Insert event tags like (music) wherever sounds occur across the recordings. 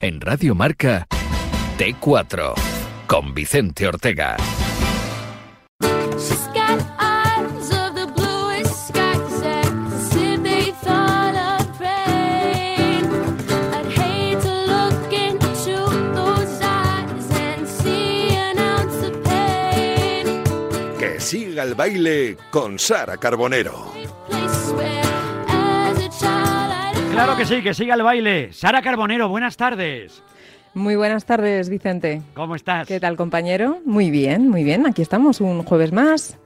En Radio Marca, T4, con Vicente Ortega. Que siga el baile con Sara Carbonero. Claro que sí, que siga el baile. Sara Carbonero, buenas tardes. Muy buenas tardes, Vicente. ¿Cómo estás? ¿Qué tal, compañero? Muy bien, muy bien. Aquí estamos un jueves más.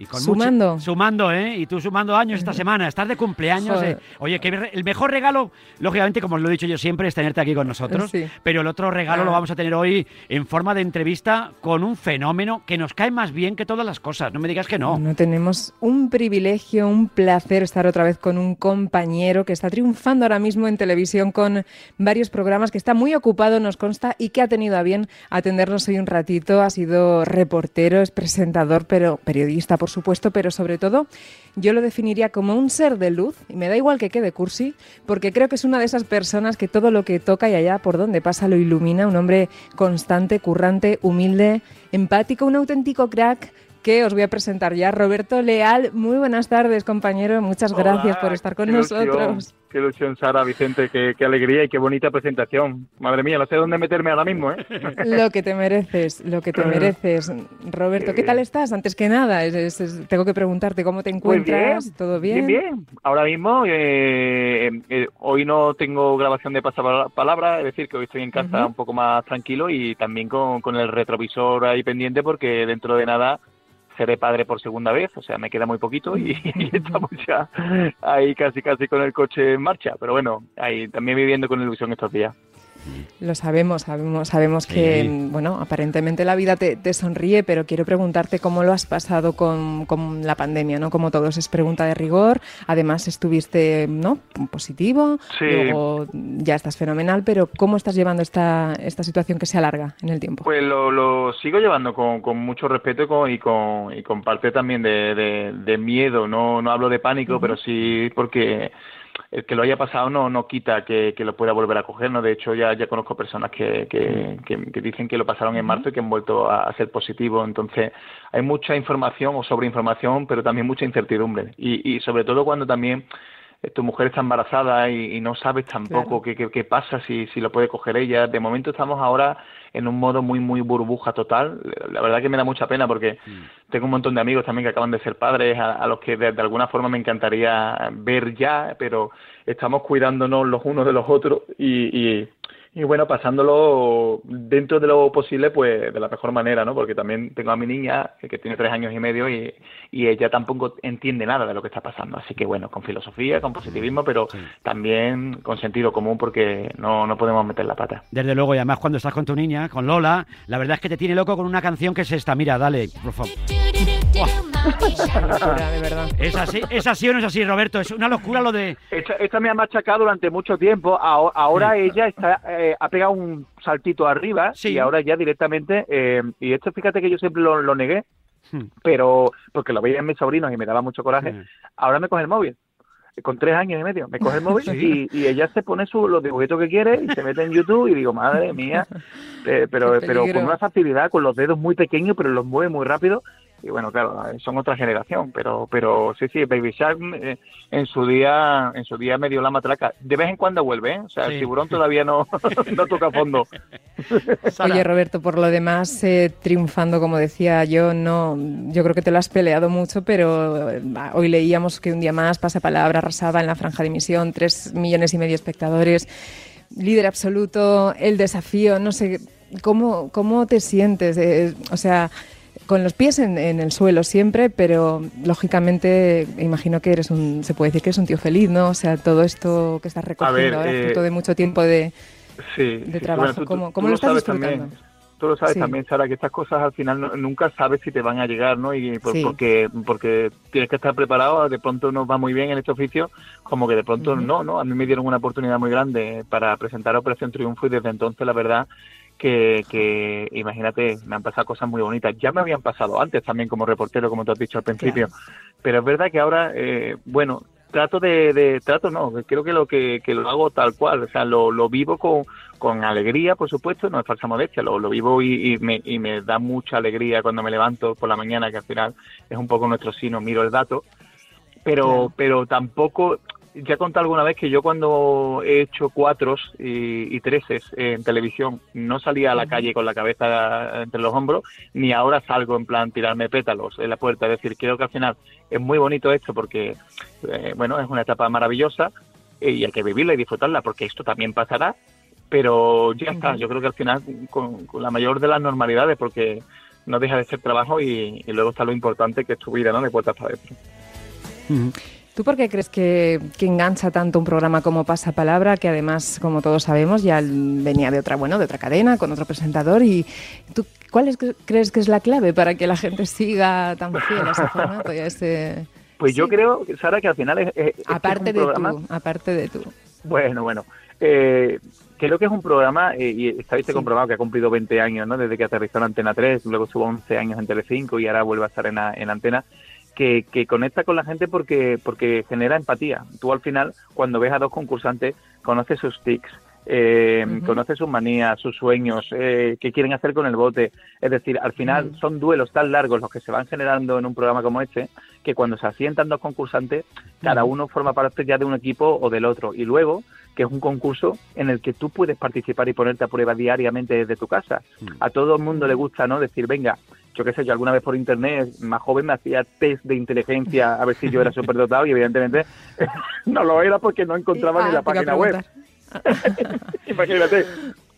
Y con Sumando. mucho- sumando, ¿eh? Y tú sumando años esta semana. Estás de cumpleaños. Eh. Oye, que el mejor regalo, lógicamente, como lo he dicho yo siempre, es tenerte aquí con nosotros. Sí. Pero el otro regalo Ah. lo vamos a tener hoy en forma de entrevista con un fenómeno que nos cae más bien que todas las cosas. No me digas que no. No tenemos un privilegio, un placer estar otra vez con un compañero que está triunfando ahora mismo en televisión con varios programas, que está muy ocupado, nos consta, y que ha tenido a bien atendernos hoy un ratito. Ha sido reportero, es presentador, pero periodista, por supuesto, pero sobre todo yo lo definiría como un ser de luz, y me da igual que quede cursi, porque creo que es una de esas personas que todo lo que toca y allá por donde pasa lo ilumina, un hombre constante, currante, humilde, empático, un auténtico crack que os voy a presentar ya. Roberto Leal, muy buenas tardes, compañero. Muchas gracias Hola, por estar con qué ilusión, nosotros. qué ilusión, Sara, Vicente, qué, qué alegría y qué bonita presentación. Madre mía, no sé dónde meterme ahora mismo, ¿eh? (laughs) Lo que te mereces, lo que te mereces. Roberto, ¿qué tal estás? Antes que nada, es- es- tengo que preguntarte cómo te Pues bien, encuentras. ¿Todo bien? Bien, bien. Ahora mismo, eh, eh, hoy no tengo grabación de pasapalabra, es decir, que hoy estoy en casa Ujú. un poco más tranquilo y también con, con el retrovisor ahí pendiente porque dentro de nada seré padre por segunda vez, o sea, me queda muy poquito (laughs) y, estamos ya ahí casi casi con el coche en marcha, pero bueno, ahí también viviendo con ilusión estos días. Lo sabemos, sabemos, sabemos que, Sí. bueno, aparentemente la vida te, te sonríe, pero quiero preguntarte cómo lo has pasado con, con la pandemia, ¿no? Como todos es pregunta de rigor. Además estuviste, ¿no? Positivo, Sí. luego ya estás fenomenal, pero ¿cómo estás llevando esta, esta situación que se alarga en el tiempo? Pues lo, lo sigo llevando con, con mucho respeto y con, y con, y con parte también de, de- de miedo. No, no hablo de pánico, pero sí porque el que lo haya pasado no, no quita que, que lo pueda volver a coger. ¿no? De hecho, ya, ya conozco personas que, que, que- que dicen que lo pasaron en marzo y que han vuelto a, a ser positivos. Entonces, hay mucha información o sobreinformación, pero también mucha incertidumbre. Y, y sobre todo cuando también tu mujer está embarazada y, y no sabes tampoco qué, qué, qué pasa si, si lo puede coger ella. De momento estamos ahora en un modo muy, muy burbuja total. La verdad que me da mucha pena porque tengo un montón de amigos también que acaban de ser padres, a, a los que de, de alguna forma me encantaría ver ya, pero estamos cuidándonos los unos de los otros y, y, y bueno, pasándolo dentro de lo posible, pues de la mejor manera, ¿no? Porque también tengo a mi niña que tiene tres años y medio y, y ella tampoco entiende nada de lo que está pasando. Así que bueno, con filosofía, con positivismo, pero también con sentido común porque no, no podemos meter la pata. Desde luego, y además cuando estás con tu niña, con Lola, la verdad es que te tiene loco con una canción que es esta. Mira, dale, por favor. Locura, de verdad. ¿Es así, ¿Es así o no es así, Roberto? Es una locura lo de... Esta, esta me ha machacado durante mucho tiempo. Aho- Ahora ella está, eh, ha pegado un saltito arriba Sí. y ahora ya directamente. eh, y esto, fíjate que yo siempre lo, lo negué, Hmm. pero porque lo veía en mis sobrinos y me daba mucho coraje. Ahora me coge el móvil. Con tres años y medio, me coge el móvil Sí. y, y ella se pone su, los dibujitos que quiere y se mete en YouTube y digo, madre mía, (laughs) Eh, pero, pero con una facilidad, con los dedos muy pequeños, pero los mueve muy rápido. Y bueno, claro, son otra generación, pero pero sí, sí, Baby Shark eh, en su día en su día me dio la matraca. De vez en cuando vuelve, ¿eh? O sea, Sí. el tiburón todavía no, (laughs) no toca fondo. Oye, Roberto, por lo demás, eh, triunfando, como decía yo, no, yo creo que te lo has peleado mucho, pero eh, hoy leíamos que un día más Pasapalabra arrasaba en la franja de emisión, tres millones y medio de espectadores, líder absoluto, el desafío, no sé, ¿cómo, cómo te sientes? Eh, o sea, con los pies en, en el suelo siempre, pero lógicamente imagino que eres un, se puede decir que eres un tío feliz, ¿no? O sea, todo esto que estás recogiendo ahora, eh, fruto de mucho tiempo de, Sí, de sí, trabajo, tú- ¿cómo, tú lo estás disfrutando? También, tú lo sabes Sí. también, Sara, que estas cosas al final no- nunca sabes si te van a llegar, ¿no? Y por- Sí. porque porque tienes que estar preparado, de pronto nos va muy bien en este oficio, como que de pronto no, ¿no? A mí me dieron una oportunidad muy grande para presentar Operación Triunfo y desde entonces la verdad que, que imagínate, me han pasado cosas muy bonitas. Ya me habían pasado antes también como reportero, como tú has dicho al principio. Pero es verdad que ahora, eh, bueno, trato de, de- trato no, creo que lo que, que lo hago tal cual, o sea, lo, lo vivo con, con alegría, por supuesto, no es falsa modestia, lo, lo vivo y, y me, y me da mucha alegría cuando me levanto por la mañana, que al final es un poco nuestro sino, miro el dato, pero, pero tampoco, ya he contado alguna vez que yo cuando he hecho cuatros y, y treses en televisión no salía a la calle con la cabeza entre los hombros, ni ahora salgo en plan tirarme pétalos en la puerta. Es decir, creo que al final es muy bonito esto porque, eh, bueno, es una etapa maravillosa eh, y hay que vivirla y disfrutarla porque esto también pasará, pero ya está. Yo creo que al final con, con la mayor de las normalidades porque no deja de ser trabajo y, y luego está lo importante que es tu vida, ¿no? De puertas para adentro. ¿Tú por qué crees que, que engancha tanto un programa como Pasapalabra, que además, como todos sabemos, ya venía de otra, bueno, de otra cadena, con otro presentador? ¿Y tú cuál es, crees que es la clave para que la gente siga tan fiel a ese formato y a ese... Pues yo creo, Sara, que al final es, es- Aparte un de programa- tú, aparte de tú. Bueno, bueno. Eh, creo que es un programa, eh, y está Sí. comprobado que ha cumplido 20 años, ¿no? Desde que aterrizó en Antena 3, luego estuvo 11 años en Telecinco y ahora vuelve a estar en, en Antena, que, que conecta con la gente porque, porque genera empatía. Tú al final, cuando ves a dos concursantes, conoces sus tics, eh, conoces sus manías, sus sueños, eh, qué quieren hacer con el bote. Es decir, al final son duelos tan largos los que se van generando en un programa como este, que cuando se asientan dos concursantes, cada uno forma parte ya de un equipo o del otro. Y luego, que es un concurso en el que tú puedes participar y ponerte a prueba diariamente desde tu casa. A todo el mundo le gusta, ¿no? Decir, venga, yo qué sé, yo alguna vez por internet, más joven, me hacía test de inteligencia a ver si yo era superdotado y evidentemente (laughs) no lo era porque no encontraba ni Ah, la página web. (laughs) Imagínate.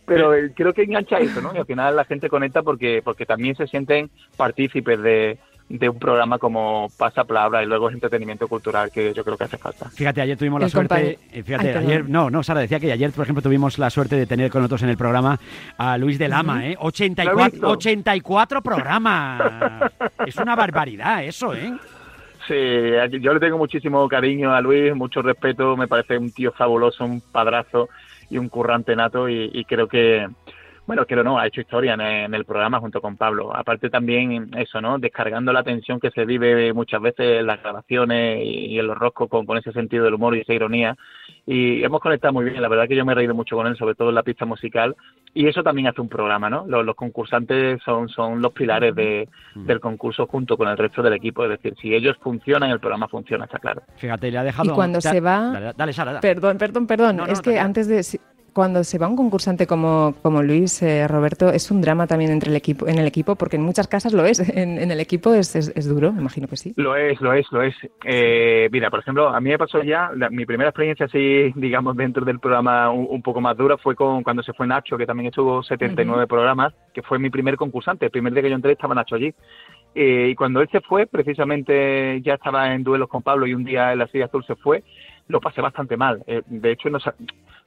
Pero eh, creo que engancha eso, ¿no? Y al final la gente conecta porque porque también se sienten partícipes de, de un programa como Pasa Palabra y luego es entretenimiento cultural que yo creo que hace falta. Fíjate, ayer tuvimos la El suerte, eh, fíjate, Ay, ayer, no, no, Sara decía que ayer, por ejemplo, tuvimos la suerte de tener con nosotros en el programa a Luis de Lama, ¿eh? ¿Lo he 84, visto? 84 programas. es una barbaridad eso, ¿eh? Sí, yo le tengo muchísimo cariño a Luis, mucho respeto, me parece un tío fabuloso, un padrazo y un currante nato y, y creo que, bueno, creo no, ha hecho historia en, en el programa junto con Pablo. Aparte también eso, ¿no? Descargando la tensión que se vive muchas veces en las grabaciones y, y en los roscos con, con ese sentido del humor y esa ironía. Y hemos conectado muy bien, la verdad que yo me he reído mucho con él, sobre todo en la pista musical. Y eso también hace un programa, ¿no? Los, los concursantes son, son los pilares de, del concurso junto con el resto del equipo. Es decir, si ellos funcionan, el programa funciona, está claro. Fíjate, le ha dejado... Y cuando se va- Dale, dale, Sara, dale. Perdón, perdón, perdón. No, no, es no, que antes de... Cuando se va un concursante como, como Luis, eh, Roberto, es un drama también entre el equipo, en el equipo, porque en muchas casas lo es. (laughs) En, en el equipo es, es, es duro, me imagino que sí. Lo es, lo es, lo es. Eh, mira, por ejemplo, a mí me pasó ya, la- mi primera experiencia así, digamos, dentro del programa un, un poco más dura fue con cuando se fue Nacho, que también estuvo 79 programas, que fue mi primer concursante. El primer día que yo entré estaba Nacho allí. Eh, y cuando él se fue, precisamente ya estaba en duelos con Pablo y un día en la silla azul se fue, lo pasé bastante mal. Eh, de hecho, no,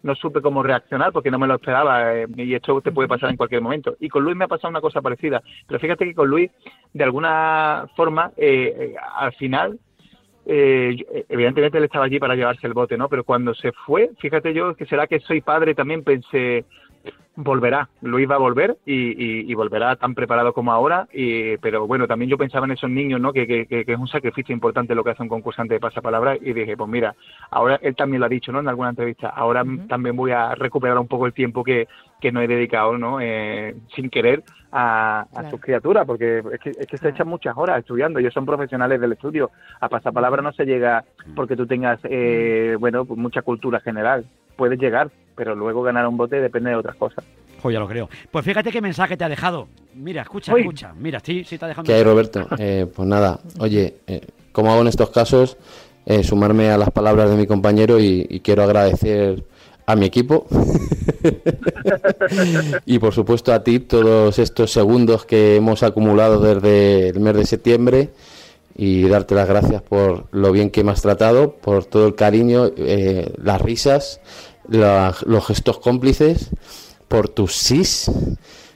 no supe cómo reaccionar porque no me lo esperaba eh, y esto te puede pasar en cualquier momento. Y con Luis me ha pasado una cosa parecida. Pero fíjate que con Luis, de alguna forma, eh, eh, al final, eh, evidentemente él estaba allí para llevarse el bote, ¿no? Pero cuando se fue, fíjate yo que será que soy padre, también pensé, volverá, Luis va a volver y, y- y volverá tan preparado como ahora, y, pero bueno, también yo pensaba en esos niños, ¿no? Que, que- que- que es un sacrificio importante lo que hace un concursante de pasapalabra y dije, pues mira, ahora él también lo ha dicho, ¿no? En alguna entrevista, ahora también voy a recuperar un poco el tiempo que, que no he dedicado, ¿no? Eh, sin querer a, a Claro. sus criaturas, porque es que, es que se echan muchas horas estudiando, ellos son profesionales del estudio, a pasapalabra no se llega porque tú tengas, eh, bueno, pues mucha cultura general, puedes llegar, pero luego ganar un bote depende de otras cosas. Jo, ya lo creo. Pues fíjate qué mensaje te ha dejado. Mira, escucha, Uy. escucha. Mira, sí, sí te ha dejado ¿Qué hay. Roberto? (laughs) Eh, pues nada, oye, eh, como hago en estos casos, eh, sumarme a las palabras de mi compañero y, y quiero agradecer a mi equipo (laughs) y por supuesto a ti todos estos segundos que hemos acumulado desde el mes de septiembre y darte las gracias por lo bien que me has tratado, por todo el cariño, eh, las risas, la- los gestos cómplices, por tus sís,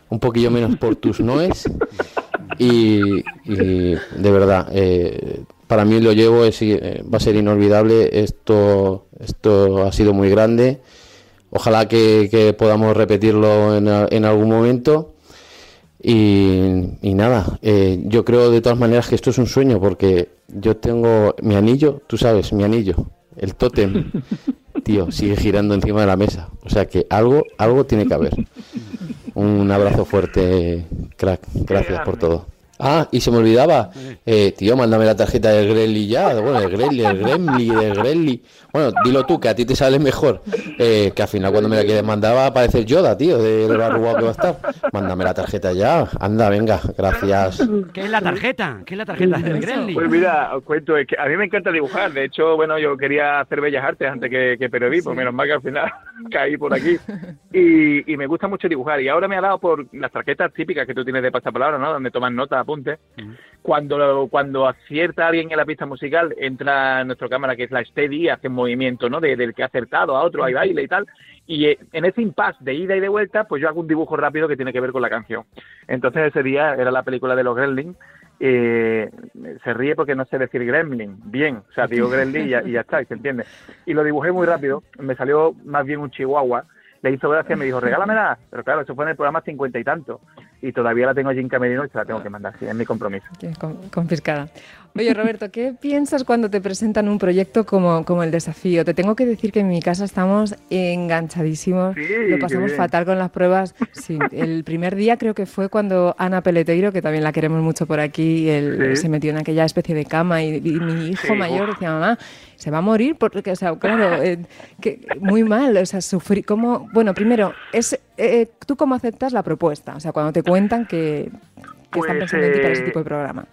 un poquillo menos por tus noes (laughs) y, y de verdad eh, para mí lo llevo es, eh, va a ser inolvidable esto esto ha sido muy grande ojalá que, que podamos repetirlo en, en algún momento y, y nada eh, yo creo de todas maneras que esto es un sueño porque yo tengo mi anillo tú sabes mi anillo el tótem, (laughs) tío, sigue girando encima de la mesa. O sea que algo, algo tiene que haber. Un abrazo fuerte, crack. Gracias por todo. Ah, y se me olvidaba, eh, tío, mándame la tarjeta del Gremlin ya, bueno, el Gremlin, el Gremlin, el Gremlin. Bueno, dilo tú, que a ti te sale mejor. Eh, que al final cuando me la quieres mandar va a aparecer Yoda, tío, de, lo arrugado que va a estar. Mándame la tarjeta ya, anda, venga, gracias. ¿Qué es la tarjeta? ¿Qué es la tarjeta del Gremlin? Pues mira, os cuento, es que a mí me encanta dibujar. De hecho, bueno, yo quería hacer bellas artes antes que, que periodismo, menos mal que al final (laughs) caí por aquí. Y, y me gusta mucho dibujar. Y ahora me ha dado por las tarjetas típicas que tú tienes de pasapalabra, ¿no? Donde tomas nota, apuntes. Cuando, cuando acierta alguien en la pista musical, entra nuestra cámara, que es la Steady, hace un movimiento, ¿no? De- del que ha acertado a otro, hay baile y tal. Y eh, en ese impasse de ida y de vuelta, pues yo hago un dibujo rápido que tiene que ver con la canción. Entonces ese día era la película de los Gremlins. eh, se ríe porque no sé decir Gremlin, bien, o sea, digo Gremlin y ya, y ya está, y se entiende. Y lo dibujé muy rápido, me salió más bien un chihuahua, le hizo gracia y me dijo, regálamela, pero claro, eso fue en el programa cincuenta y tanto, y todavía la tengo allí en camerino y se la tengo que mandar, sí, es mi compromiso. Confiscada. Oye, Roberto, ¿qué (laughs) piensas cuando te presentan un proyecto como, como el desafío? Te tengo que decir que en mi casa estamos enganchadísimos, Sí, lo pasamos fatal con las pruebas. (laughs) Sí, el primer día creo que fue cuando Ana Peleteiro, que también la queremos mucho por aquí, él Sí. se metió en aquella especie de cama y, y mi hijo mayor decía, mamá, se va a morir porque, o sea, claro, eh, que, muy mal, o sea, sufrir, ¿cómo? Bueno, primero, es, eh, ¿tú cómo aceptas la propuesta? O sea, cuando te cuentan que, que están Pues, pensando en ti para ese eh, tipo de programa.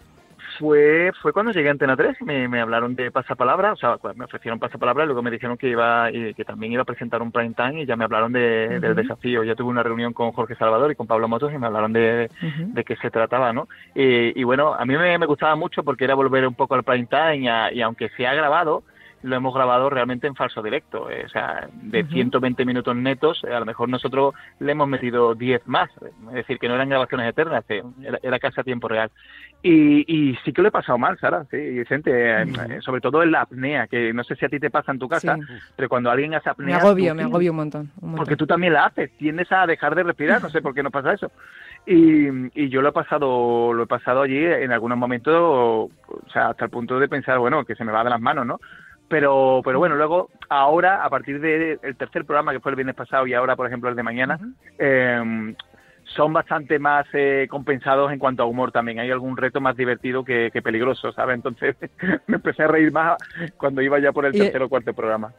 Fue, fue cuando llegué a Antena 3, me, me hablaron de pasapalabra, o sea, me ofrecieron pasapalabra y luego me dijeron que iba que también iba a presentar un prime time y ya me hablaron de, del desafío. Ya tuve una reunión con Jorge Salvador y con Pablo Motos y me hablaron de, de qué se trataba, ¿no? Y, y bueno, a mí me, me gustaba mucho porque era volver un poco al prime time y, a- y aunque se ha grabado, lo hemos grabado realmente en falso directo. eh, o sea, de Ujú. 120 minutos netos, eh, a lo mejor nosotros le hemos metido 10 más. Es decir, que no eran grabaciones eternas, eh, era, era casi a tiempo real. Y, y sí que lo he pasado mal, Sara, sí, Vicente, eh, eh, sobre todo en la apnea, que no sé si a ti te pasa en tu casa, Sí. pero cuando alguien hace Me apnea... agobio, tú me agobio un montón. un montón. porque tú también la haces, tiendes a dejar de respirar, no sé por qué nos pasa eso. Y, y yo lo he pasado, lo he pasado allí en algunos momentos, o sea, hasta el punto de pensar, bueno, que se me va de las manos, ¿no? Pero, pero bueno, luego, ahora, a partir del tercer programa que fue el viernes pasado y ahora, por ejemplo, el de mañana, eh, son bastante más eh, compensados en cuanto a humor también. Hay algún reto más divertido que, que peligroso, ¿sabes? Entonces (laughs) me empecé a reír más cuando iba ya por el tercer o cuarto programa.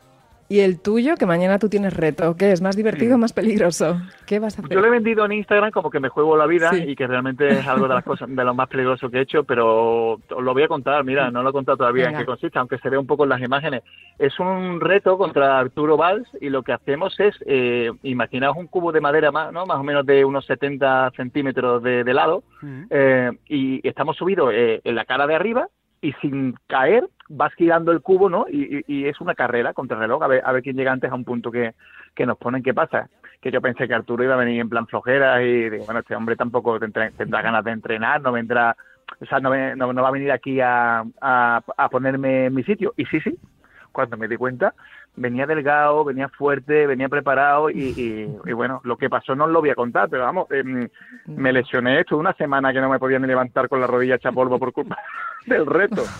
Y el tuyo, que mañana tú tienes reto, ¿qué es? ¿Más divertido o más peligroso? ¿Qué vas a hacer? Yo lo he vendido en Instagram como que me juego la vida Sí. y que realmente es algo de las (laughs) cosas de lo más peligroso que he hecho, pero os lo voy a contar, mira, no lo he contado todavía Venga. en qué consiste, aunque se ve un poco en las imágenes. Es un reto contra Arturo Valls y lo que hacemos es, eh, imaginaos un cubo de madera más, ¿no? más o menos de unos 70 centímetros de, de lado, eh, y estamos subidos eh, en la cara de arriba y sin caer vas girando el cubo, ¿no? Y, es una carrera contra reloj, a ver, a ver quién llega antes a un punto que, que nos ponen. ¿Qué pasa? Que yo pensé que Arturo iba a venir en plan flojera y digo, bueno, este hombre tampoco tendrá, tendrá ganas de entrenar, no vendrá, o sea, no, no, no va a venir aquí a, a, ponerme en mi sitio. Y sí, sí, cuando me di cuenta, venía delgado, venía fuerte, venía preparado y, y- bueno, lo que pasó no lo voy a contar, pero vamos, em, me lesioné, estuve una semana que no me podía ni levantar con la rodilla hecha polvo por culpa del reto. (laughs)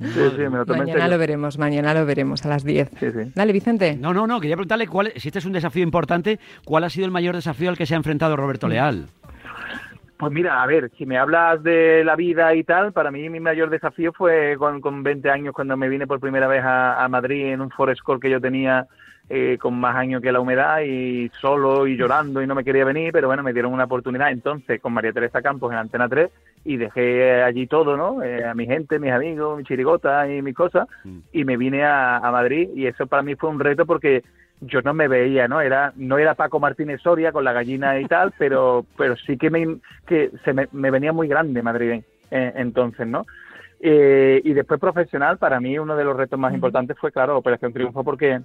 Sí, sí, me lo tomé en Mañana serio. lo veremos, mañana lo veremos a las 10. Sí, sí. Dale, Vicente. No, no, no, quería preguntarle cuál, si este es un desafío importante, ¿cuál ha sido el mayor desafío al que se ha enfrentado Roberto Leal? Pues mira, a ver, si me hablas de la vida y tal, para mí mi mayor desafío fue con, con 20 años cuando me vine por primera vez a, a Madrid en un Forest Call que yo tenía eh, con más años que la humedad y solo y llorando y no me quería venir, pero bueno, me dieron una oportunidad entonces con María Teresa Campos en Antena 3 y dejé allí todo, ¿no? Eh, a mi gente, mis amigos, mi chirigota y mis cosas y me vine a, a Madrid y eso para mí fue un reto porque yo no me veía, ¿no? Era no era Paco Martínez Soria con la gallina y tal, (laughs) pero pero sí que me que se me, me venía muy grande Madrid eh, entonces, ¿no? Eh, y después profesional, para mí uno de los retos más importantes fue, claro, Operación Triunfo, porque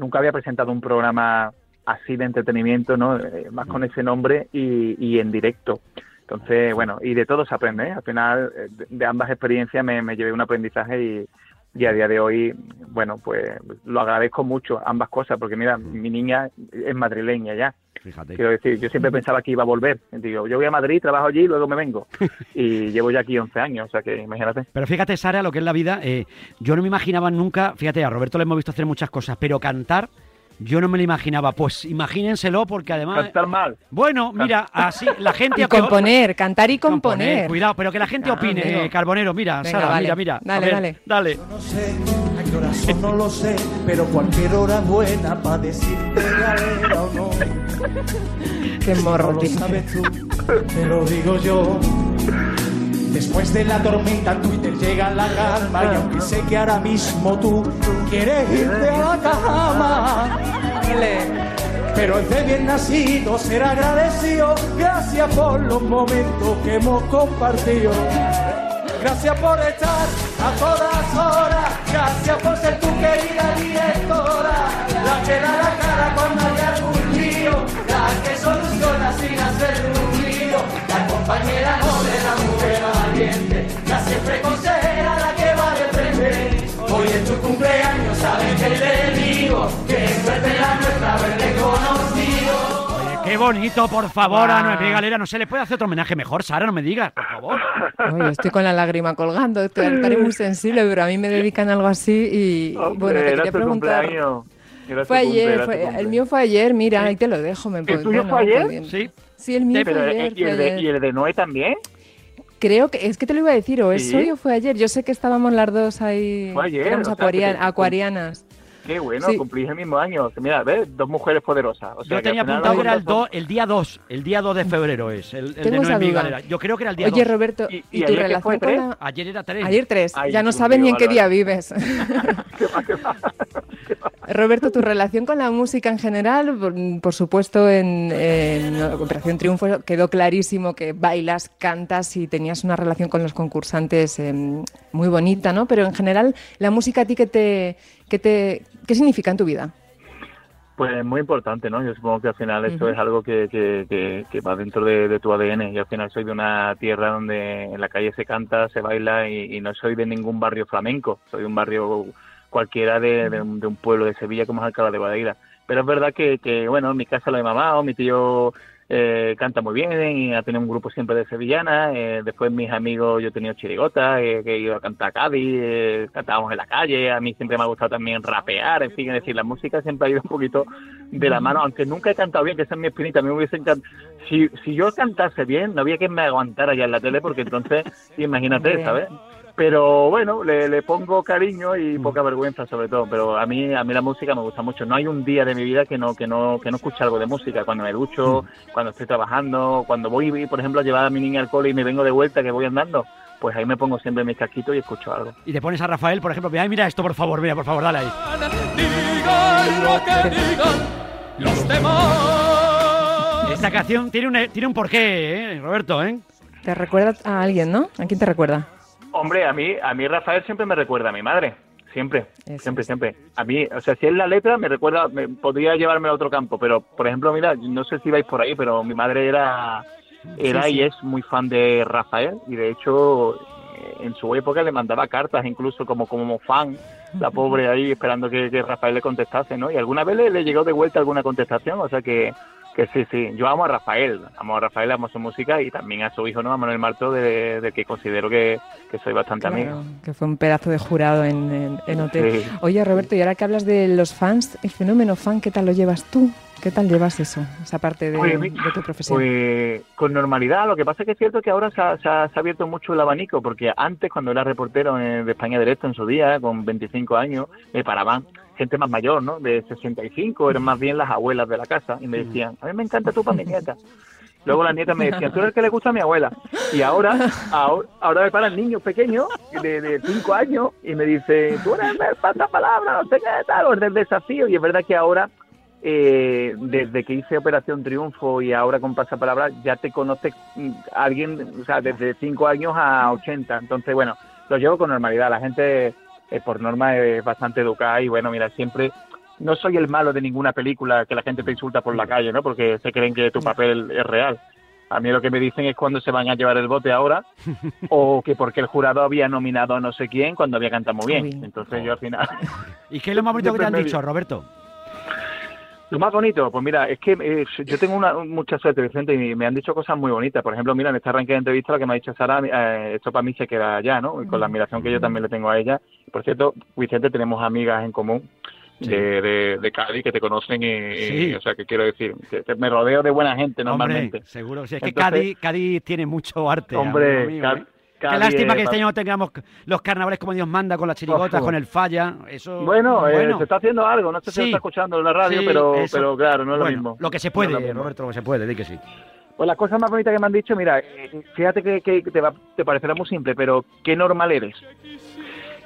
nunca había presentado un programa así de entretenimiento, ¿no? Eh, más con ese nombre y, y en directo. Entonces, bueno, y de todo se aprende, ¿eh? Al final, eh, de, de ambas experiencias me, me llevé un aprendizaje y, y a día de hoy, bueno, pues lo agradezco mucho, ambas cosas, porque mira, mi niña es madrileña ya. Fíjate. Quiero decir, yo siempre pensaba que iba a volver. Digo, yo voy a Madrid, trabajo allí y luego me vengo. (laughs) Y llevo ya aquí 11 años, o sea que imagínate. Pero fíjate, Sara, lo que es la vida. eh, yo no me imaginaba nunca, fíjate, a Roberto le hemos visto hacer muchas cosas, pero cantar, yo no me lo imaginaba. Pues imagínenselo, porque además. Cantar mal. Bueno, mira, así la (laughs) gente. Y componer, cantar y Componer, componer. Cuidado, pero que la gente Ah, opine, amigo. eh, Carbonero. Mira, Venga, Sara, vale. mira, mira. Dale, ver, dale. Dale. No sé a qué hora son, no lo sé, pero cualquier hora buena para decirte galera o no. Qué morro No lo sabes tú, te lo digo yo. Después de la tormenta en Twitter llega la calma y aunque sé que ahora mismo tú quieres irte a la cama, pero es de bien nacido ser agradecido. Gracias por los momentos que hemos compartido. Gracias por estar a todas horas. Gracias por ser tu querida directora. La que da la cara cuando hay algún lío. La que soluciona sin hacer un lío. La compañera noble, la mujer valiente. La siempre consejera, la que va de frente. Hoy es tu cumpleaños, sabes que te digo. Que suerte la nuestra haberle conocido. Oye, qué bonito, por favor, a Noemí Galera. No se le puede hacer otro homenaje mejor, Sara, no me digas, por favor. Oye, estoy con la lágrima colgando, estoy, estaré muy sensible, pero a mí me dedican algo así y Hombre, bueno, te quería preguntar. cumpleaños. Fue ayer, fue- el mío fue ayer, mira, ahí te lo dejo. Me ¿El tuyo no, fue ayer? Sí. Sí, el mío Sí, fue pero, ayer. eh, ¿y, fue el de, ayer. ¿Y el de Noé también? Creo que es que te lo iba a decir, o es Sí. hoy o fue ayer. Yo sé que estábamos las dos ahí, Fue ayer, éramos o sea, que acuaria- te- acuarianas. Qué bueno, Sí. cumplís el mismo año. Mira, ¿ves? Dos mujeres poderosas. O sea, Yo que tenía final apuntado que era el, do- el día 2, el día 2 de febrero es, el, el de Tengo esa duda. Yo creo que era el día Oye, 2. Roberto, ¿Y- ¿y, y tu relación con tres? la... Ayer era 3. Ayer tres, Ay, ya no mío, ni en qué día vives. (laughs) (laughs) Roberto, tu relación con la música en general, por, por supuesto en, en Operación Triunfo quedó clarísimo que bailas, cantas y tenías una relación con los concursantes eh, muy bonita, ¿no? Pero en general, la música a ti, ¿qué, te, qué, te, ¿qué significa en tu vida? Pues muy importante, ¿no? Yo supongo que al final esto es algo que, que, que, que va dentro de, de tu ADN. Yo al final soy de una tierra donde en la calle se canta, se baila y, y no soy de ningún barrio flamenco. Soy de un barrio cualquiera de, de un, de un pueblo de Sevilla como es Alcalá de Guadaira. Pero es verdad que, que, bueno, en mi casa lo he mamado, mi tío eh, canta muy bien y ha tenido un grupo siempre de sevillanas. eh, después mis amigos, yo he tenido chirigotas, eh, que he ido a cantar a Cádiz, eh, cantábamos en la calle. A mí siempre me ha gustado también rapear, en fin, es decir, la música siempre ha ido un poquito de la mano, aunque nunca he cantado bien, que esa es mi espinita. A mí me hubiese encantado. Si, si yo cantase bien, no había quien me aguantara ya en la tele, porque entonces, imagínate. ¿sabes? Pero bueno, le, le pongo cariño y poca vergüenza sobre todo, pero a mí a mí la música me gusta mucho. No hay un día de mi vida que no que no que no escuche algo de música, cuando me ducho, cuando estoy trabajando, cuando voy, por ejemplo, a llevar a mi niña al cole y me vengo de vuelta que voy andando, pues ahí me pongo siempre mis casquitos y escucho algo. Y te pones a Rafael, por ejemplo, mira, mira esto, por favor, mira, por favor, dale ahí. Digan lo que digan los demás. Esta canción tiene un, tiene un porqué, ¿eh, Roberto, ¿eh? Te recuerda a alguien, ¿no? ¿A quién te recuerda? Hombre, a mí a mí Rafael siempre me recuerda a mi madre. Siempre, Eso siempre, siempre. A mí, o sea, si es la letra, me recuerda, me, podría llevarme a otro campo, pero, por ejemplo, mira, no sé si vais por ahí, pero mi madre era, era Sí, sí. y es muy fan de Rafael, y de hecho, eh, en su época le mandaba cartas, incluso como, como fan, la pobre ahí esperando que, que Rafael le contestase, ¿no? Y alguna vez le, le llegó de vuelta alguna contestación, o sea que, que sí, sí. Yo amo a Rafael, amo a Rafael, amo su música y también a su hijo, ¿no? A Manuel Marto, de, de que considero que, que soy bastante amigo. Claro, que fue un pedazo de jurado en, en, en OT. Sí. Oye, Roberto, y ahora que hablas de los fans, el fenómeno fan, ¿qué tal lo llevas tú? ¿Qué tal llevas eso, esa parte de, Pues, de tu profesión? Pues con normalidad, lo que pasa es que es cierto que ahora se ha, se ha- se ha abierto mucho el abanico, porque antes cuando era reportero de España Directo en su día, con 25 años, me paraban gente más mayor, ¿no? De 65, eran más bien las abuelas de la casa, y me decían, a mí me encanta tú para mi nieta. (laughs) Luego las nietas me decían, tú eres el que le gusta a mi abuela. Y ahora, ahora, ahora me paran niños pequeños de, de 5 años y me dicen, tú eres el pasapalabra, no sé qué tal, o el del desafío. Y es verdad que ahora eh, desde que hice Operación Triunfo y ahora con Pasapalabra, ya te conoce mm, alguien, o sea, desde 5 años a 80. Entonces, bueno, lo llevo con normalidad. La gente, eh, por norma, es bastante educada y, bueno, mira, siempre. No soy el malo de ninguna película que la gente te insulta por la calle, ¿no? Porque se creen que tu papel es real. A mí lo que me dicen es cuándo se van a llevar el bote ahora (laughs) o que porque el jurado había nominado a no sé quién cuando había cantado muy bien. Entonces yo al final... ¿Y qué es lo más bonito (laughs) que te han dicho, di- Roberto? Lo más bonito, pues mira, es que eh, yo tengo una, mucha suerte, Vicente, y me han dicho cosas muy bonitas. Por ejemplo, mira, en este arranque de entrevista lo que me ha dicho Sara, eh, esto para mí se queda ya, ¿no? Y con la admiración que yo también le tengo a ella. Por cierto, Vicente, tenemos amigas en común de, de, de Cádiz que te conocen y, y, Sí. o sea, que quiero decir, que me rodeo de buena gente normalmente. Hombre, seguro. Si es que Entonces- Cádiz, Cádiz tiene mucho arte. Hombre, amigo Ca- ¿eh? Qué lástima que este año no tengamos los carnavales como Dios manda, con las chirigotas, con el falla. Eso, Bueno, eh, se está haciendo algo, no sé si Sí. lo está escuchando en la radio, Sí, pero, eso. pero claro, no es Bueno, lo mismo. Lo que se puede, lo. Roberto, lo que se puede, di que sí. Pues las cosas más bonitas que me han dicho, mira, eh, fíjate que, que te, va- te parecerá muy simple, pero qué normal eres.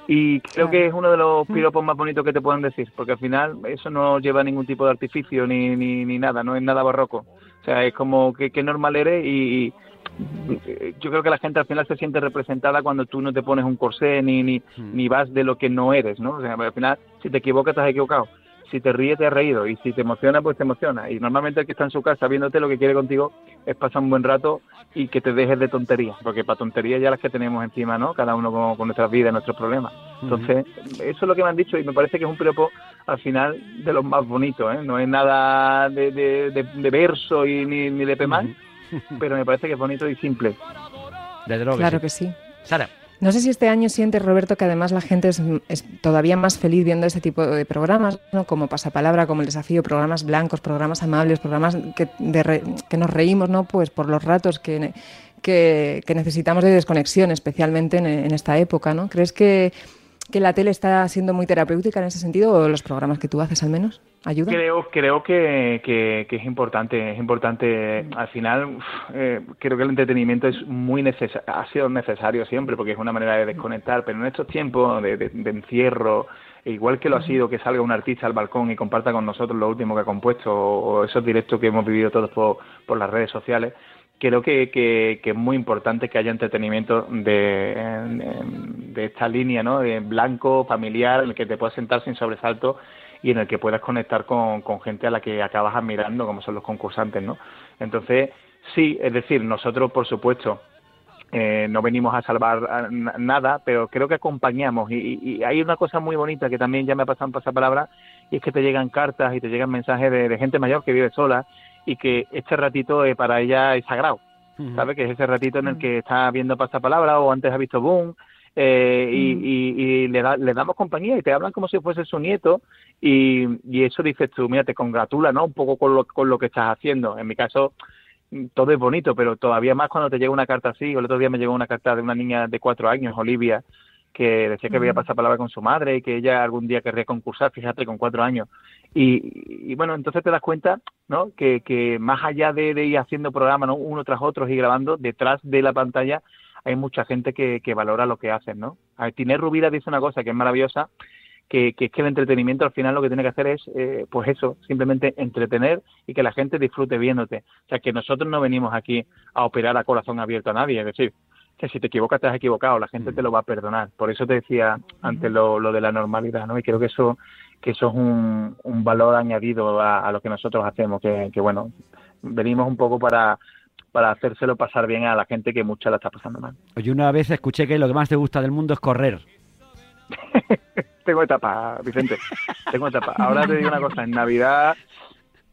Y creo que es uno de los piropos más bonitos que te pueden decir, porque al final eso no lleva ningún tipo de artificio ni, ni, ni nada, no es nada barroco. O sea, es como que qué normal eres y, yo creo que la gente al final se siente representada cuando tú no te pones un corsé ni, ni, ni vas de lo que no eres, ¿no? O sea, al final, si te equivocas, te has equivocado. Si te ríes, te has reído. Y si te emociona, pues te emociona. Y normalmente el que está en su casa viéndote lo que quiere contigo es pasar un buen rato y que te dejes de tonterías. Porque para tonterías ya las que tenemos encima, ¿no? Cada uno con, con nuestras vidas, nuestros problemas. Entonces, eso es lo que me han dicho y me parece que es un piropo al final de los más bonitos, ¿eh? No es nada de, de, de- de verso y ni, ni de pemán, (laughs) pero me parece que es bonito y simple. Desde luego Claro que sí. que sí. Sara, No sé si este año sientes, Roberto, que además la gente es, es todavía más feliz viendo este tipo de programas, ¿no? como Pasapalabra, como El Desafío, programas blancos, programas amables, programas que, de re- que nos reímos ¿no? pues por los ratos que, ne- que, que necesitamos de desconexión, especialmente en, en esta época. ¿no? ¿Crees que, que la tele está siendo muy terapéutica en ese sentido, o los programas que tú haces al menos? ¿Ayudan? Creo, creo que, que, que es importante, es importante. Al final, uf, eh, creo que el entretenimiento es muy necesario, ha sido necesario siempre porque es una manera de desconectar, pero en estos tiempos de, de- de encierro, igual que lo ha sido que salga un artista al balcón y comparta con nosotros lo último que ha compuesto o, o esos directos que hemos vivido todos por, por las redes sociales, creo que, que, que es muy importante que haya entretenimiento de, de esta línea, ¿no? De blanco, familiar, en el que te puedas sentar sin sobresalto y en el que puedas conectar con, con gente a la que acabas admirando, como son los concursantes, ¿no? Entonces, sí, es decir, nosotros, por supuesto, eh, no venimos a salvar nada, pero creo que acompañamos. Y, y- hay una cosa muy bonita que también ya me ha pasado en pasapalabra, y es que te llegan cartas y te llegan mensajes de gente mayor que vive sola y que este ratito eh, para ella es sagrado. ¿sabes? Que es ese ratito en el que está viendo pasapalabra o antes ha visto Boom eh, y, y- y le, da- le damos compañía y te hablan como si fuese su nieto y, y eso dices tú, mira, te congratula, ¿no? Un poco con lo, con lo que estás haciendo. En mi caso, mm, todo es bonito, pero todavía más cuando te llega una carta así. El otro día me llegó una carta de una niña de cuatro años, Olivia, que decía que había pasado palabra con su madre y que ella algún día querría concursar, fíjate, con cuatro años. Y, y bueno, entonces te das cuenta, ¿no? Que, que más allá de, de ir haciendo programas, ¿no? Uno tras otro y grabando, detrás de la pantalla hay mucha gente que, que valora lo que hacen, ¿no? A Tiner Rubira dice una cosa que es maravillosa, que, que es que el entretenimiento al final lo que tiene que hacer es, eh, pues eso, simplemente entretener y que la gente disfrute viéndote. O sea, que nosotros no venimos aquí a operar a corazón abierto a nadie, es decir, que si te equivocas te has equivocado, la gente te lo va a perdonar. Por eso te decía antes lo, lo de la normalidad, ¿no? Y creo que eso que eso es un, un valor añadido a, a lo que nosotros hacemos, que, que bueno, venimos un poco para para hacérselo pasar bien a la gente que mucha la está pasando mal. Oye, una vez escuché que lo que más te gusta del mundo es correr. (laughs) Tengo etapa, Vicente. Tengo etapa. Ahora te digo una cosa, en Navidad,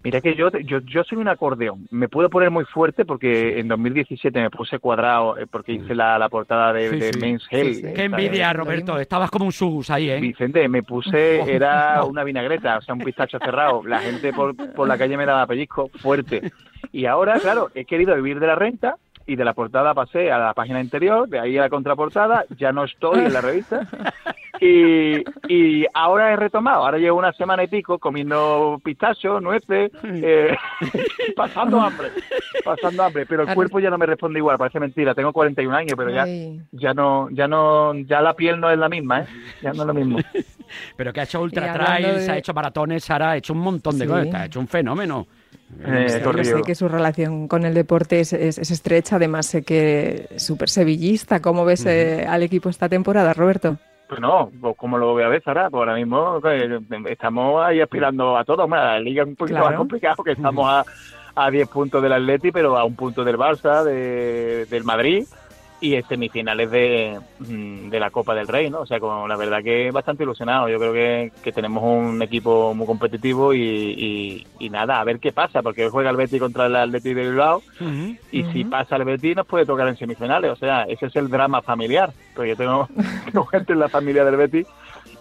mira que yo, yo, yo soy un acordeón. Me puedo poner muy fuerte porque en 2017 me puse cuadrado eh, porque hice la, la portada de, Sí, de sí. Men's Health. Sí, sí. Qué envidia, Roberto. Estabas como un sus ahí, ¿eh? Vicente, me puse, (laughs) era una vinagreta, o sea, un pistacho cerrado. La gente por, por la calle me daba pellizco fuerte. Y ahora, claro, he querido vivir de la renta y de la portada pasé a la página interior, de ahí a la contraportada, ya no estoy en la revista. (laughs) Y, y ahora he retomado, ahora llevo una semana y pico comiendo pistacho, nueces, eh, (laughs) pasando hambre, pasando hambre, pero el cuerpo ya no me responde igual, parece mentira, tengo 41 años, pero ya ya no, ya no, ya la piel no es la misma, ¿eh? Ya no es lo mismo. (laughs) Pero que ha hecho ultra trails, de- ha hecho maratones, Sara, ha hecho un montón de Sí. cosas. Ha hecho un fenómeno. Eh, yo sé que su relación con el deporte es, es- es estrecha, además sé que es súper sevillista. ¿Cómo ves eh, al equipo esta temporada, Roberto? Pues no, pues como lo voy a ver, Sara, pues ahora mismo eh, estamos ahí aspirando a todo. Bueno, la liga es un poquito Claro. más complicado, que estamos a, a 10 puntos del Atleti, pero a un punto del Barça, de- del Madrid y en semifinales de, mm, de la Copa del Rey, ¿no? O sea, con la verdad que bastante ilusionado. Yo creo que, que tenemos un equipo muy competitivo y, y- y nada, a ver qué pasa, porque hoy juega el Betis contra el Atleti de Bilbao y si pasa el Betis nos puede tocar en semifinales. O sea, ese es el drama familiar, porque yo tengo, (laughs) tengo gente en la familia del Betis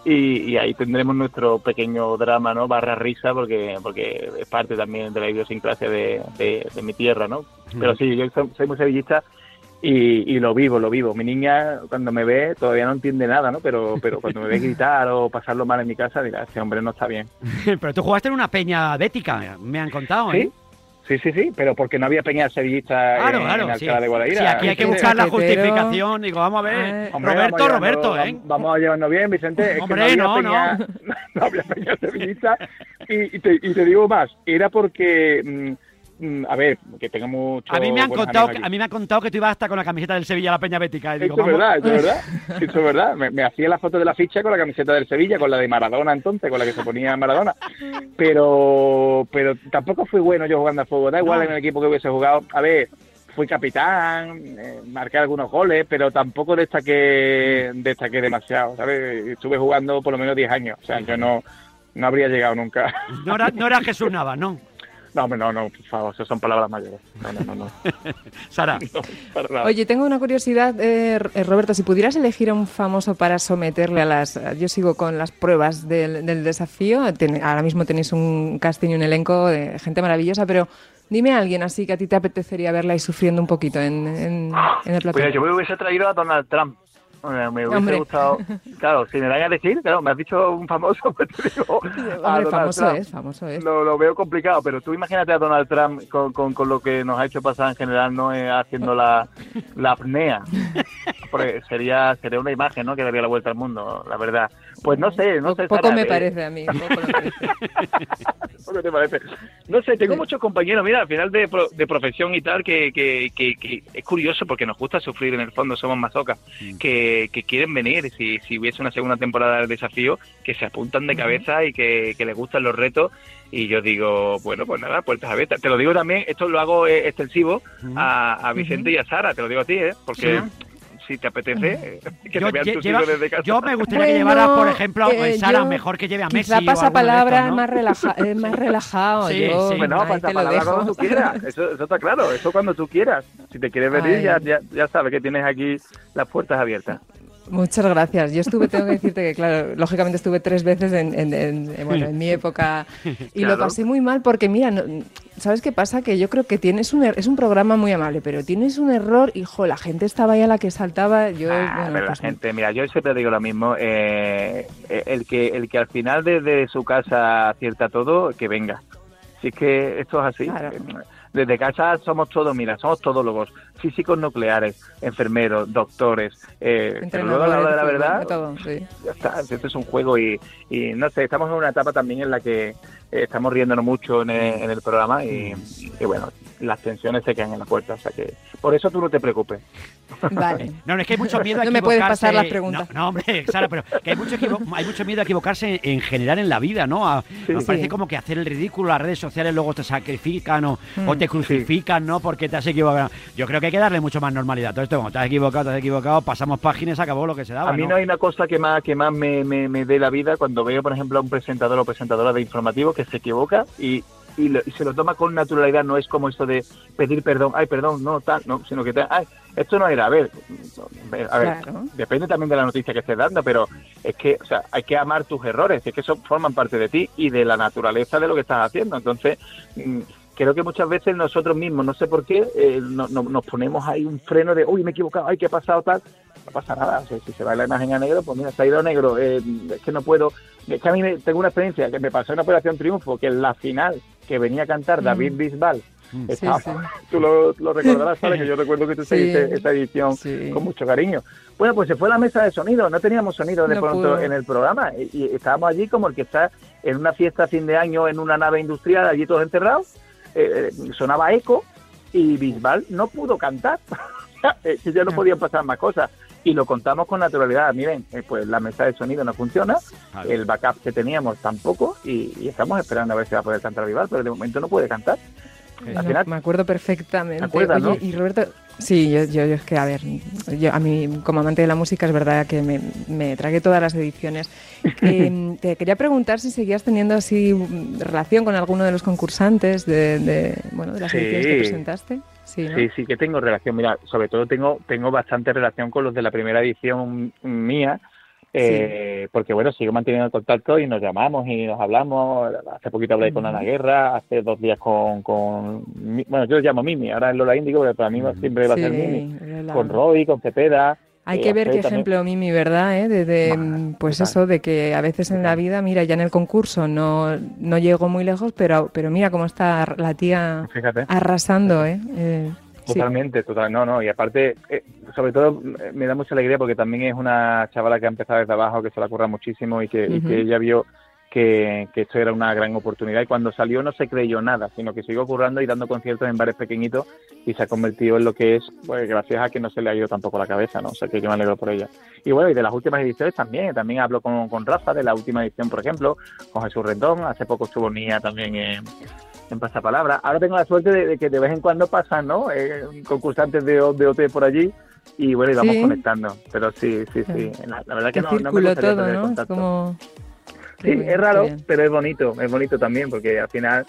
y, y ahí tendremos nuestro pequeño drama, ¿no? Barra risa, porque porque es parte también de la idiosincrasia de, de- de mi tierra, ¿no? Pero sí, yo soy, soy muy sevillista y, y lo vivo, lo vivo. Mi niña, cuando me ve, todavía no entiende nada, ¿no? Pero, pero cuando me ve (laughs) gritar o pasarlo mal en mi casa, dirá, este hombre no está bien. (laughs) Pero tú jugaste en una peña bética, me han contado, ¿eh? ¿Sí? Sí, sí, sí, pero porque no había peña sevillista Claro, en, claro, en sí. Alcalá de Guadaira. Sí, aquí hay que Sí, buscar la justificación. Digo, vamos a ver. Hombre, Roberto, vamos Roberto, ¿eh? Vamos a llevarnos bien, Vicente. Es Hombre, que no, no había peña, (laughs) no. había peña sevillista. Y, y te, y te digo más, era porque, mm, mm, a ver, que tengo mucho. A mí me han contado, que- a mí me han contado que tú ibas hasta con la camiseta del Sevilla a la Peña Bética. Y digo, Eso es verdad, es verdad. (laughs) Eso es verdad. Me, me hacía la foto de la ficha con la camiseta del Sevilla, con la de Maradona entonces, con la que se ponía Maradona. Pero pero tampoco fui bueno yo jugando al fútbol. Da igual No. en el equipo que hubiese jugado. A ver, fui capitán, eh, marqué algunos goles, pero tampoco destaqué, destaqué demasiado, ¿sabes? Estuve jugando por lo menos 10 años. O sea, yo no, no habría llegado nunca. No era, no era Jesús Navas, ¿no? No, no, no, por favor, eso son palabras mayores. No, no, no, no. (laughs) Sara. (laughs) No. Oye, tengo una curiosidad, eh, R- Roberto, si pudieras elegir a un famoso para someterle a las... Yo sigo con las pruebas del, del desafío, Ten- ahora mismo tenéis un casting y un elenco de gente maravillosa, pero dime a alguien así que a ti te apetecería verla y sufriendo un poquito en, en, en el plato. Pues yo me hubiese traído a Donald Trump. Me me hubiese Hombre. gustado. Claro, si me dan a decir, claro, me has dicho un famoso, (laughs) pues te digo. a Hombre, Donald famoso Trump. es, famoso es. Lo, lo veo complicado, pero tú imagínate a Donald Trump con, con, con lo que nos ha hecho pasar en general, no Eh, haciendo la, la apnea. Porque sería sería una imagen, ¿no? Que daría la vuelta al mundo, la verdad. Pues no sé, no sé. Poco Sara, me eh, parece a mí. poco me (laughs) parece. ¿Qué te parece? No sé, tengo muchos compañeros, mira, al final de, pro- de profesión y tal, que, que, que, que es curioso porque nos gusta sufrir en el fondo, somos masocas, que, que quieren venir, si, si hubiese una segunda temporada del desafío, que se apuntan de cabeza y que, que les gustan los retos. Y yo digo, bueno, pues nada, puertas abiertas. Te lo digo también, esto lo hago eh, extensivo a, a Vicente y a Sara, te lo digo a ti, ¿eh? Porque si te apetece, eh, (laughs) que Yo, te vean tus lleva- hijos desde casa. yo me gustaría que Bueno, llevaras, por ejemplo, eh, Sara, yo mejor que lleve a Messi. De pasapalabra es ¿no? más, relaja, es más relajado. Sí, yo, sí. Bueno, ahí pasa te lo palabra dejo. cuando tú quieras. (laughs) Eso, eso está claro. Eso cuando tú quieras. Si te quieres venir, Ay. ya, ya, ya sabes que tienes aquí las puertas abiertas. Muchas gracias. Yo estuve, tengo que decirte que, claro, lógicamente estuve tres veces en, en- en- en- bueno, en mi época y (laughs) lo Claro. pasé muy mal porque, mira, no- ¿sabes qué pasa? Que yo creo que tienes un er- es un programa muy amable, pero tienes un error, hijo, la gente estaba ahí a la que saltaba. Yo, Ah, bueno, pero la pues, gente, mira, yo siempre digo lo mismo. eh, el que el que al final desde su casa acierta todo, que venga. Si es que esto es así. Claro. Desde casa somos todos, mira, somos todólogos, físicos nucleares, enfermeros, doctores. Eh, pero luego a la hora de la verdad, de todo, sí. ya está, esto es un juego y, y no sé, estamos en una etapa también en la que eh, estamos riéndonos mucho en el, en el programa y, y bueno, las tensiones se quedan en la puerta, o sea que por eso tú no te preocupes. Vale. (laughs) No, no, es que hay mucho miedo a (laughs) No me puedes equivocarse. pasar las preguntas. No, no, hombre, Sara, pero que hay mucho, hay mucho miedo a equivocarse en, en general en la vida, ¿no? A- nos parece Sí. como que hacer el ridículo, las redes sociales luego te sacrifican o, Mm. o te crucifican, ¿no? Porque te has equivocado. Yo creo que hay que darle mucho más normalidad. Todo esto, como te has equivocado, te has equivocado, pasamos páginas, acabó lo que se daba. A mí no hay una cosa que más que más me, me, me dé la vida cuando veo, por ejemplo, a un presentador o presentadora de informativo que se equivoca y, y, lo- y se lo toma con naturalidad. No es como esto de pedir perdón, ay, perdón, no, tal, no, sino que, ay, esto no era, a ver, a ver, Claro. depende también de la noticia que estés dando, pero es que, o sea, hay que amar tus errores, es que eso forman parte de ti y de la naturaleza de lo que estás haciendo. Entonces, mm, creo que muchas veces nosotros mismos, no sé por qué, eh, no- no- nos ponemos ahí un freno de, uy, me he equivocado, ay, ¿qué ha pasado tal? No pasa nada, o sea, si se va la imagen a negro, pues mira, se ha ido a negro, eh, es que no puedo, es que a mí me- tengo una experiencia que me pasó en Operación Triunfo, que en la final que venía a cantar David Bisbal, Mm. estaba- Sí, (laughs) sí. tú lo, lo recordarás, ¿sabes? que yo recuerdo que tú (laughs) Sí. seguiste esa edición Sí. con mucho cariño. Bueno, pues se fue a la mesa de sonido, no teníamos sonido de No pronto pudo. en el programa y, y estábamos allí como el que está en una fiesta a fin de año en una nave industrial, allí todos encerrados, eh, eh, sonaba eco y Bisbal no pudo cantar, (laughs) que ya no podían pasar más cosas. Y lo contamos con naturalidad. Miren, eh, pues la mesa de sonido no funciona, el backup que teníamos tampoco, y, y estamos esperando a ver si va a poder cantar Bisbal, pero de momento no puede cantar. Final- me acuerdo perfectamente. ¿Te acuerdas, Oye, no? y Roberto, sí, yo, yo, yo es que, a ver, yo, a mí como amante de la música es verdad que me, me tragué todas las ediciones. (laughs) Eh, te quería preguntar si seguías teniendo así relación con alguno de los concursantes de, de, bueno, de las Sí. ediciones que presentaste. Sí, ¿no? Sí, sí que tengo relación. Mira, sobre todo tengo tengo bastante relación con los de la primera edición mía, eh, porque bueno, sigo manteniendo el contacto y nos llamamos y nos hablamos. Hace poquito hablé con Ana Guerra, hace dos días con, con bueno, yo lo llamo Mimi, ahora es Lola Índigo, pero para mí siempre va a ser Mimi. Lola. Con Roy, con Cepeda. Hay eh, que ver qué también. ejemplo, Mimi, ¿verdad? eh? De, de, mm, pues total. eso, de que a veces en la vida, mira, ya en el concurso no, no llego muy lejos, pero, pero mira cómo está la tía Fíjate. arrasando, ¿eh? Eh, sí. Totalmente, total, no, no, y aparte, eh, sobre todo eh, me da mucha alegría porque también es una chavala que ha empezado desde abajo, que se la curra muchísimo y que, y que ella vio que, que esto era una gran oportunidad y cuando salió no se creyó nada, sino que siguió currando y dando conciertos en bares pequeñitos y se ha convertido en lo que es, pues gracias a que no se le ha ido tampoco la cabeza, ¿no? O sea que yo me alegro por ella. Y bueno, y de las últimas ediciones también, también hablo con, con Rafa de la última edición, por ejemplo, con Jesús Rendón, hace poco estuvo Nia también en, en Pasapalabra. Ahora tengo la suerte de, de que de vez en cuando pasan, ¿no? Eh, concursantes de, de OT por allí y bueno, y vamos Sí. conectando. Pero sí, sí, sí. La, la verdad que no, no me gustaría todo, perder ¿no? Es contacto. como... Sí, es raro, pero es bonito, es bonito también, porque al final,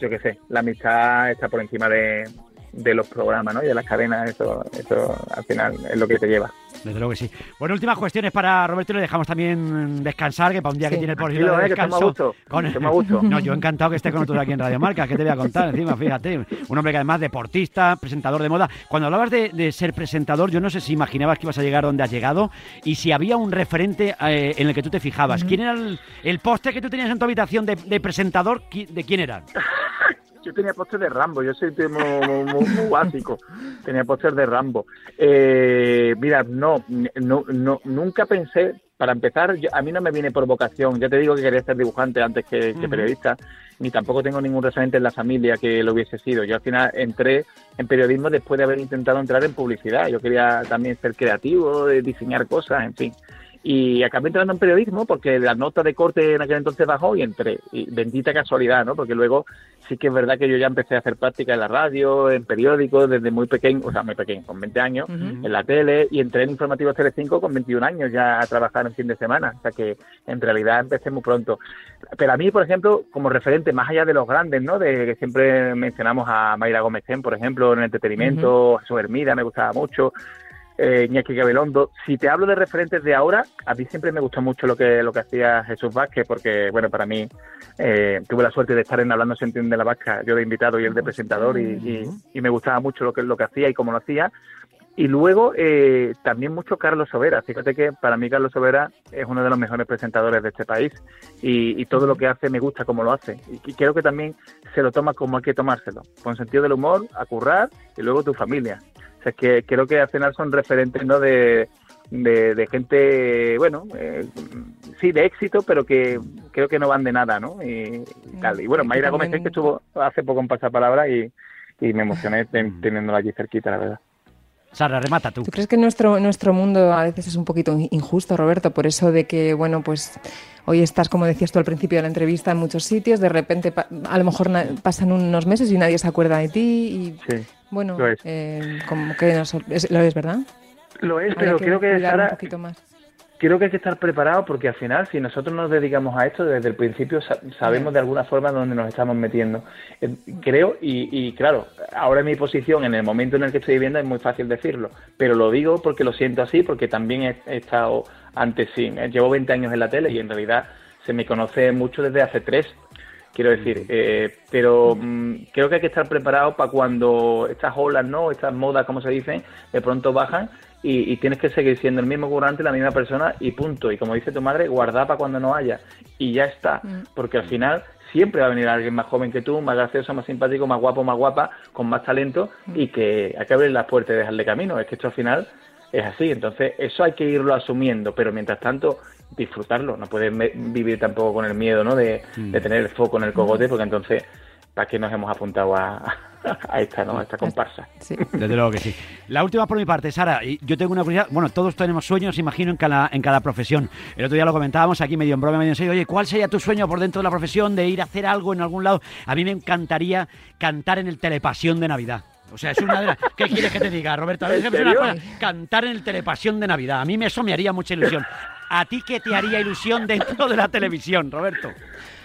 yo qué sé, la amistad está por encima de, de los programas, ¿no? Y de las cadenas, eso, eso al final es lo que te lleva. Desde luego que sí. Bueno, últimas cuestiones para Roberto y le dejamos también descansar, que para un día Sí. que tiene por Tranquilo, de eh, que a descanso. gusto. (laughs) (laughs) No, yo encantado que esté con nosotros aquí en Radio Marca. ¿Qué te voy a contar encima? Fíjate, un hombre que además deportista, presentador de moda. Cuando hablabas de, de ser presentador, yo no sé si imaginabas que ibas a llegar donde has llegado y si había un referente eh, en el que tú te fijabas. ¿Quién era el, el póster que tú tenías en tu habitación de, de presentador? ¿Qui- ¿De quién era? (laughs) Yo tenía póster de Rambo, yo soy muy, muy- básico. Tenía póster de Rambo. Eh, mira, no, no, no, nunca pensé, para empezar, yo- a mí no me viene por vocación. Ya te digo que quería ser dibujante antes que, periodista, ni tampoco tengo ningún referente en la familia que lo hubiese sido. Yo al final entré en periodismo después de haber intentado entrar en publicidad. Yo quería también ser creativo, de diseñar cosas, en fin. Y acabé entrando en periodismo porque la nota de corte en aquel entonces bajó y entré. Y bendita casualidad, ¿no? Porque luego sí que es verdad que yo ya empecé a hacer práctica en la radio, en periódicos, desde muy pequeño, o sea, muy pequeño, con 20 años, en la tele, y entré en Informativos Telecinco con 21 años ya a trabajar en fin de semana. O sea que en realidad empecé muy pronto. Pero a mí, por ejemplo, como referente, más allá de los grandes, ¿no? De que siempre mencionamos a Mayra Gómez por ejemplo, en el entretenimiento, a Jesús Hermida, me gustaba mucho eh, Iñaki Gabilondo. Si te hablo de referentes de ahora, a mí siempre me gustó mucho lo que lo que hacía Jesús Vázquez, porque, bueno, para mí eh, tuve la suerte de estar en Hablando se entiende la vasca, yo de invitado y él de presentador, y, y- y me gustaba mucho lo que, lo que hacía y cómo lo hacía. Y luego eh, también mucho Carlos Sobera. Fíjate que para mí Carlos Sobera es uno de los mejores presentadores de este país y, y todo lo que hace me gusta como lo hace. Y, y creo que también se lo toma como hay que tomárselo, con sentido del humor, a currar y luego tu familia. O sea, que creo que al final son referentes ¿no? de, de, de gente, bueno, eh, sí, de éxito, pero que creo que no van de nada, ¿no? Y, y tal. Y bueno, Mayra Gómez, que estuvo hace poco en Pasapalabra y, y me emocioné ten- teniéndola allí cerquita, la verdad. Sara, remata tú. ¿Tú crees que nuestro, nuestro mundo a veces es un poquito injusto, Roberto? Por eso de que, bueno, pues hoy estás, como decías tú al principio de la entrevista, en muchos sitios, de repente pa- a lo mejor pasan unos meses y nadie se acuerda de ti y, Sí. bueno, lo es. eh, como que nos- es- lo es, ¿verdad? Lo es, Habría pero creo que cuidar un Sara, poquito más. Creo que hay que estar preparado porque al final, si nosotros nos dedicamos a esto desde el principio, sa- sabemos de alguna forma dónde nos estamos metiendo. Eh, creo, y, y claro, ahora en mi posición, en el momento en el que estoy viviendo, es muy fácil decirlo, pero lo digo porque lo siento así, porque también he, he estado antes sin. eh, Llevo 20 años en la tele y en realidad se me conoce mucho desde hace tres. Quiero decir, eh, pero mm, creo que hay que estar preparado para cuando estas olas, ¿no? Estas modas, como se dicen, de pronto bajan y, y tienes que seguir siendo el mismo currante, la misma persona y punto. Y como dice tu madre, guardar para cuando no haya. Y ya está. Porque al final siempre va a venir alguien más joven que tú, más gracioso, más simpático, más guapo, más guapa, con más talento y que hay que abrir las puertas y dejarle camino. Es que esto al final es así. Entonces, eso hay que irlo asumiendo, pero mientras tanto, disfrutarlo. No puedes me- vivir tampoco con el miedo, ¿no? De, de tener el foco en el cogote, porque entonces para qué nos hemos apuntado a, a esta, ¿no? A esta comparsa. Sí. Desde luego que sí. La última por mi parte, Sara, y yo tengo una curiosidad, bueno, todos tenemos sueños, imagino, en cada, en cada profesión. El otro día lo comentábamos aquí medio en broma, medio en serio, oye, ¿cuál sería tu sueño por dentro de la profesión de ir a hacer algo en algún lado? A mí me encantaría cantar en el Telepasión de Navidad. O sea, es una de las... (laughs) ¿Qué quieres que te diga, Roberto? A ver, ¿En es una serio? cosa, cantar en el Telepasión de Navidad. A mí eso me haría mucha ilusión. ¿A ti qué te haría ilusión dentro de la televisión, Roberto?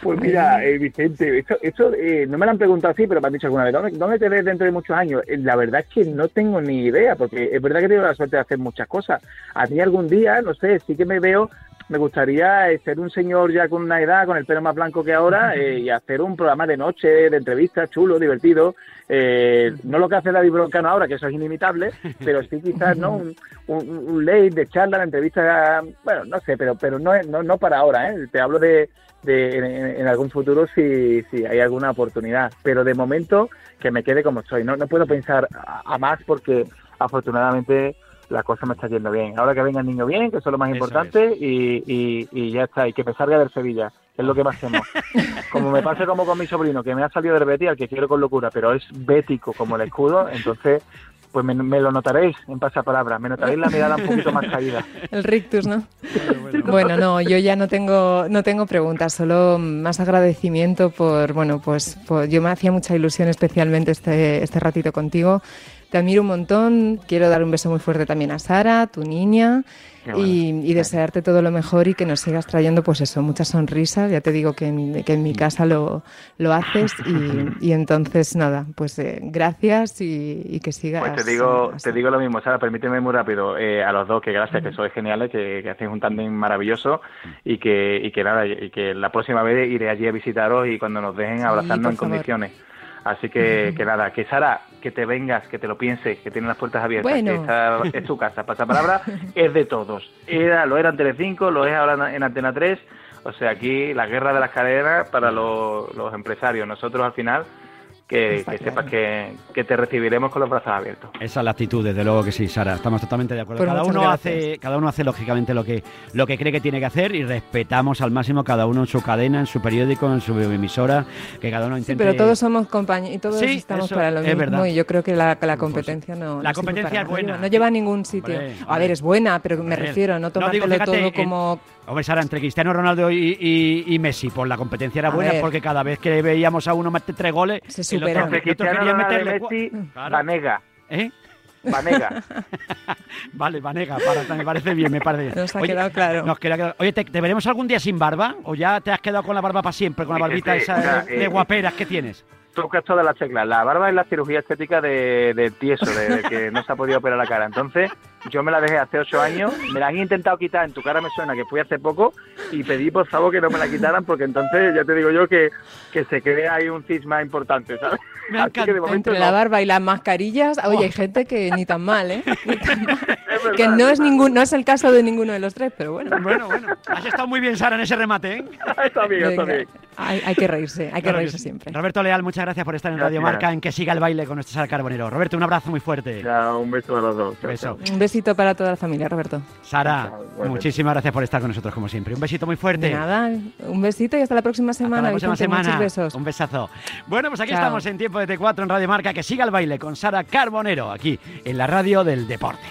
Pues mira, eh, Vicente, esto, esto eh, no me lo han preguntado así, pero me han dicho alguna vez, ¿dónde, dónde te ves dentro de muchos años? Eh, La verdad es que no tengo ni idea, porque es verdad que tengo la suerte de hacer muchas cosas. A mí algún día, no sé, sí que me veo, me gustaría eh, ser un señor ya con una edad, con el pelo más blanco que ahora, (laughs) eh, y hacer un programa de noche, de entrevistas, chulo, divertido. Eh, no lo que hace David Broncano ahora, que eso es inimitable, (laughs) pero sí quizás, ¿no? Un, un, un late de charla, la entrevista, bueno, no sé, pero pero no, no, no para ahora, ¿eh? Te hablo de, de en, en- en algún futuro si, si hay alguna oportunidad, pero de momento que me quede como estoy. No, no puedo pensar a, a más porque afortunadamente la cosa me está yendo bien. Ahora que venga el niño bien, que eso es lo más Eso importante, y, y, y ya está, y que me salga del Sevilla, que es lo que más hacemos. (laughs) Como me pasa como con mi sobrino, que me ha salido del Betis, al que quiero con locura, pero es bético como el escudo, (laughs) entonces pues me, me lo notaréis en pasapalabra, me notaréis la mirada un poquito más caída. El rictus, ¿no? Bueno, no, yo ya no tengo, no tengo preguntas, solo más agradecimiento por, bueno, pues por- yo me hacía mucha ilusión especialmente este, este ratito contigo. Te admiro un montón, quiero dar un beso muy fuerte también a Sara, tu niña, bueno. y, y desearte todo lo mejor y que nos sigas trayendo, pues eso, muchas sonrisas. Ya te digo que en, que en mi casa lo, lo haces y, y entonces nada, pues eh, gracias y, y que sigas. Pues te digo, te digo lo mismo, Sara, permíteme muy rápido eh, a los dos que gracias, que sois geniales, que, que hacéis un tándem maravilloso y que, y que nada, y que la próxima vez iré allí a visitaros y cuando nos dejen abrazarnos en favor. condiciones. Así que, que nada, que Sara, que te vengas, que te lo pienses, que tienes las puertas abiertas, Bueno. que esta es tu casa. Pasapalabra (laughs) es de todos. Era, lo era en Telecinco, lo es ahora en Antena 3. O sea, aquí la guerra de las cadenas para los, los empresarios. Nosotros al final, que, Está que claro. sepas que, que te recibiremos con los brazos abiertos. Esa es la actitud, desde luego que sí, Sara. Estamos totalmente de acuerdo. Pues cada uno gracias. hace, cada uno hace lógicamente lo que, lo que cree que tiene que hacer y respetamos al máximo cada uno en su cadena, en su periódico, en su emisora, que cada uno Sí, intente. pero todos somos compañeros y todos Sí, estamos para lo es mismo verdad. y yo creo que la, la competencia no la no competencia es buena. No lleva, no lleva a ningún sitio. Hombre, a ver, es buena, pero me Hombre, refiero, no no, digo, tomártelo fíjate, todo en- como... Hombre, Sara, entre Cristiano Ronaldo y, y- y Messi, pues la competencia era A buena ver. porque cada vez que veíamos a uno meter tres goles, Se el otro Cristiano quería meterle Claro. Vanega, ¿Eh? Vanega. (laughs) Vale, Vanega, para, me parece bien, me parece bien. Nos ha quedado claro. nos queda. Oye, ¿te, te veremos algún día sin barba? ¿O ya te has quedado con la barba para siempre, con la barbita esa o sea, de, de eh, guaperas que tienes? Tocas todas las teclas. La barba es la cirugía estética de, de tieso, de, de que no se ha podido operar la cara. Entonces, yo me la dejé hace ocho años, me la han intentado quitar, en tu cara me suena que fui hace poco, y pedí por favor que no me la quitaran, porque entonces ya te digo yo que, que se crea ahí un cisma importante, ¿sabes? Me Así que de momento Entre no. la barba y las mascarillas, oye, hay gente que ni tan mal, ¿eh? (laughs) Ni tan mal. Es verdad, que no es ningún, no es el caso de ninguno de los tres, pero bueno. Bueno, bueno. Has estado muy bien, Sara, en ese remate, ¿eh? está bien, está bien. Hay, hay que reírse, hay que Claro que reírse sí. siempre. Roberto Leal, muchas gracias por estar en Radio. Marca, en que siga el baile con nuestra Sara Carbonero. Roberto, un abrazo muy fuerte. Ya, un beso a los dos. Chao, Beso. chao. Un besito para toda la familia, Roberto. Sara, Chao, muchísimas gracias por estar con nosotros, como siempre. Un besito muy fuerte. De nada, un besito y hasta la próxima Hasta semana. la próxima Vicente, semana. Muchos besos. Un besazo. Bueno, pues aquí Chao. estamos en tiempo de T4 en Radio Marca. Que siga el baile con Sara Carbonero, aquí en la radio del deporte.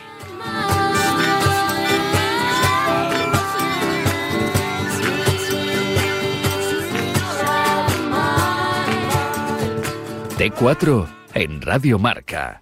T4 en Radio Marca.